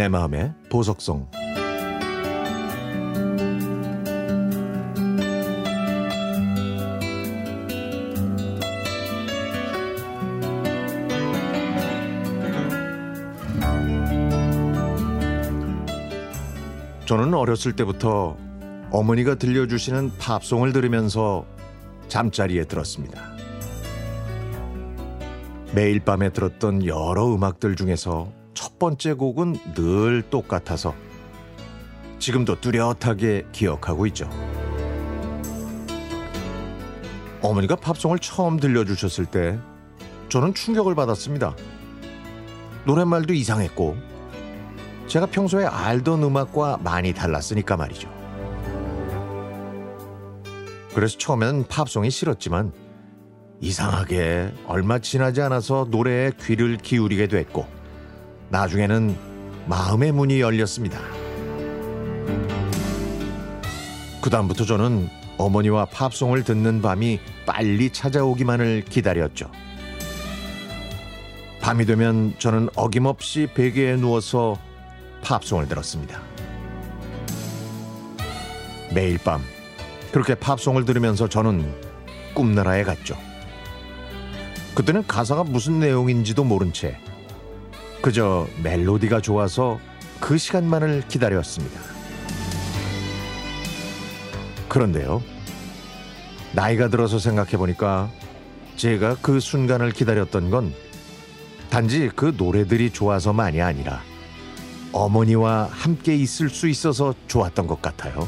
내 마음의 보석성 저는 어렸을 때부터 어머니가 들려주시는 팝송을 들으면서 잠자리에 들었습니다. 매일 밤에 들었던 여러 음악들 중에서 첫 번째 곡은 늘 똑같아서 지금도 뚜렷하게 기억하고 있죠. 어머니가 팝송을 처음 들려주셨을 때 저는 충격을 받았습니다. 노랫말도 이상했고 제가 평소에 알던 음악과 많이 달랐으니까 말이죠. 그래서 처음엔 팝송이 싫었지만 이상하게 얼마 지나지 않아서 노래에 귀를 기울이게 됐고 나중에는 마음의 문이 열렸습니다. 그다음부터 저는 어머니와 팝송을 듣는 밤이 빨리 찾아오기만을 기다렸죠. 밤이 되면 저는 어김없이 베개에 누워서 팝송을 들었습니다. 매일 밤 그렇게 팝송을 들으면서 저는 꿈나라에 갔죠. 그때는 가사가 무슨 내용인지도 모른 채 그저 멜로디가 좋아서 그 시간만을 기다렸습니다. 그런데요. 나이가 들어서 생각해 보니까 제가 그 순간을 기다렸던 건 단지 그 노래들이 좋아서만이 아니라 어머니와 함께 있을 수 있어서 좋았던 것 같아요.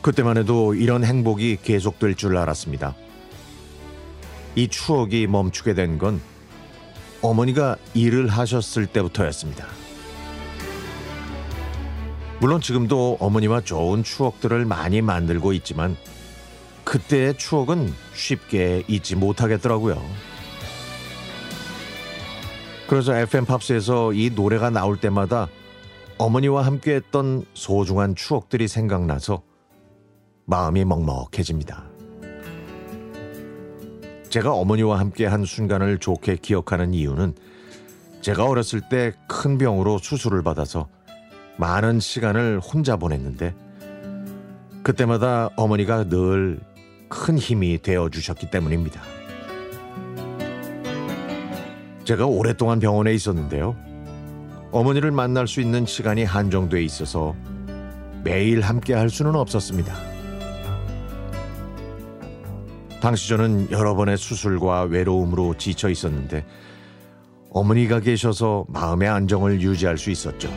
그때만 해도 이런 행복이 계속될 줄 알았습니다. 이 추억이 멈추게 된 건 어머니가 일을 하셨을 때부터였습니다. 물론 지금도 어머니와 좋은 추억들을 많이 만들고 있지만 그때의 추억은 쉽게 잊지 못하겠더라고요. 그래서 FM 팝스에서 이 노래가 나올 때마다 어머니와 함께 했던 소중한 추억들이 생각나서 마음이 먹먹해집니다. 제가 어머니와 함께 한 순간을 좋게 기억하는 이유는 제가 어렸을 때 큰 병으로 수술을 받아서 많은 시간을 혼자 보냈는데 그때마다 어머니가 늘 큰 힘이 되어 주셨기 때문입니다. 제가 오랫동안 병원에 있었는데요. 어머니를 만날 수 있는 시간이 한정돼 있어서 매일 함께 할 수는 없었습니다. 당시 저는 여러 번의 수술과 외로움으로 지쳐 있었는데 어머니가 계셔서 마음의 안정을 유지할 수 있었죠.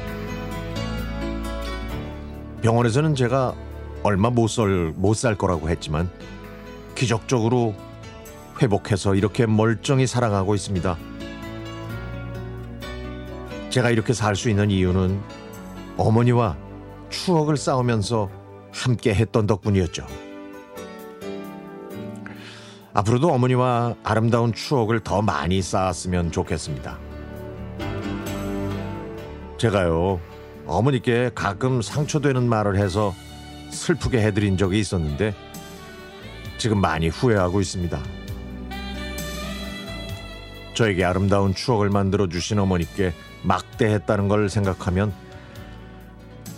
병원에서는 제가 얼마 못 살, 못살 거라고 했지만 기적적으로 회복해서 이렇게 멀쩡히 살아가고 있습니다. 제가 이렇게 살 수 있는 이유는 어머니와 추억을 쌓으면서 함께 했던 덕분이었죠. 앞으로도 어머니와 아름다운 추억을 더 많이 쌓았으면 좋겠습니다. 제가요, 어머니께 가끔 상처되는 말을 해서 슬프게 해드린 적이 있었는데, 지금 많이 후회하고 있습니다. 저에게 아름다운 추억을 만들어 주신 어머니께 막대했다는 걸 생각하면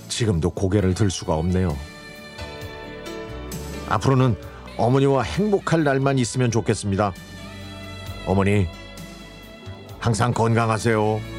지금도 고개를 들 수가 없네요. 앞으로는 어머니와 행복할 날만 있으면 좋겠습니다. 어머니, 항상 건강하세요.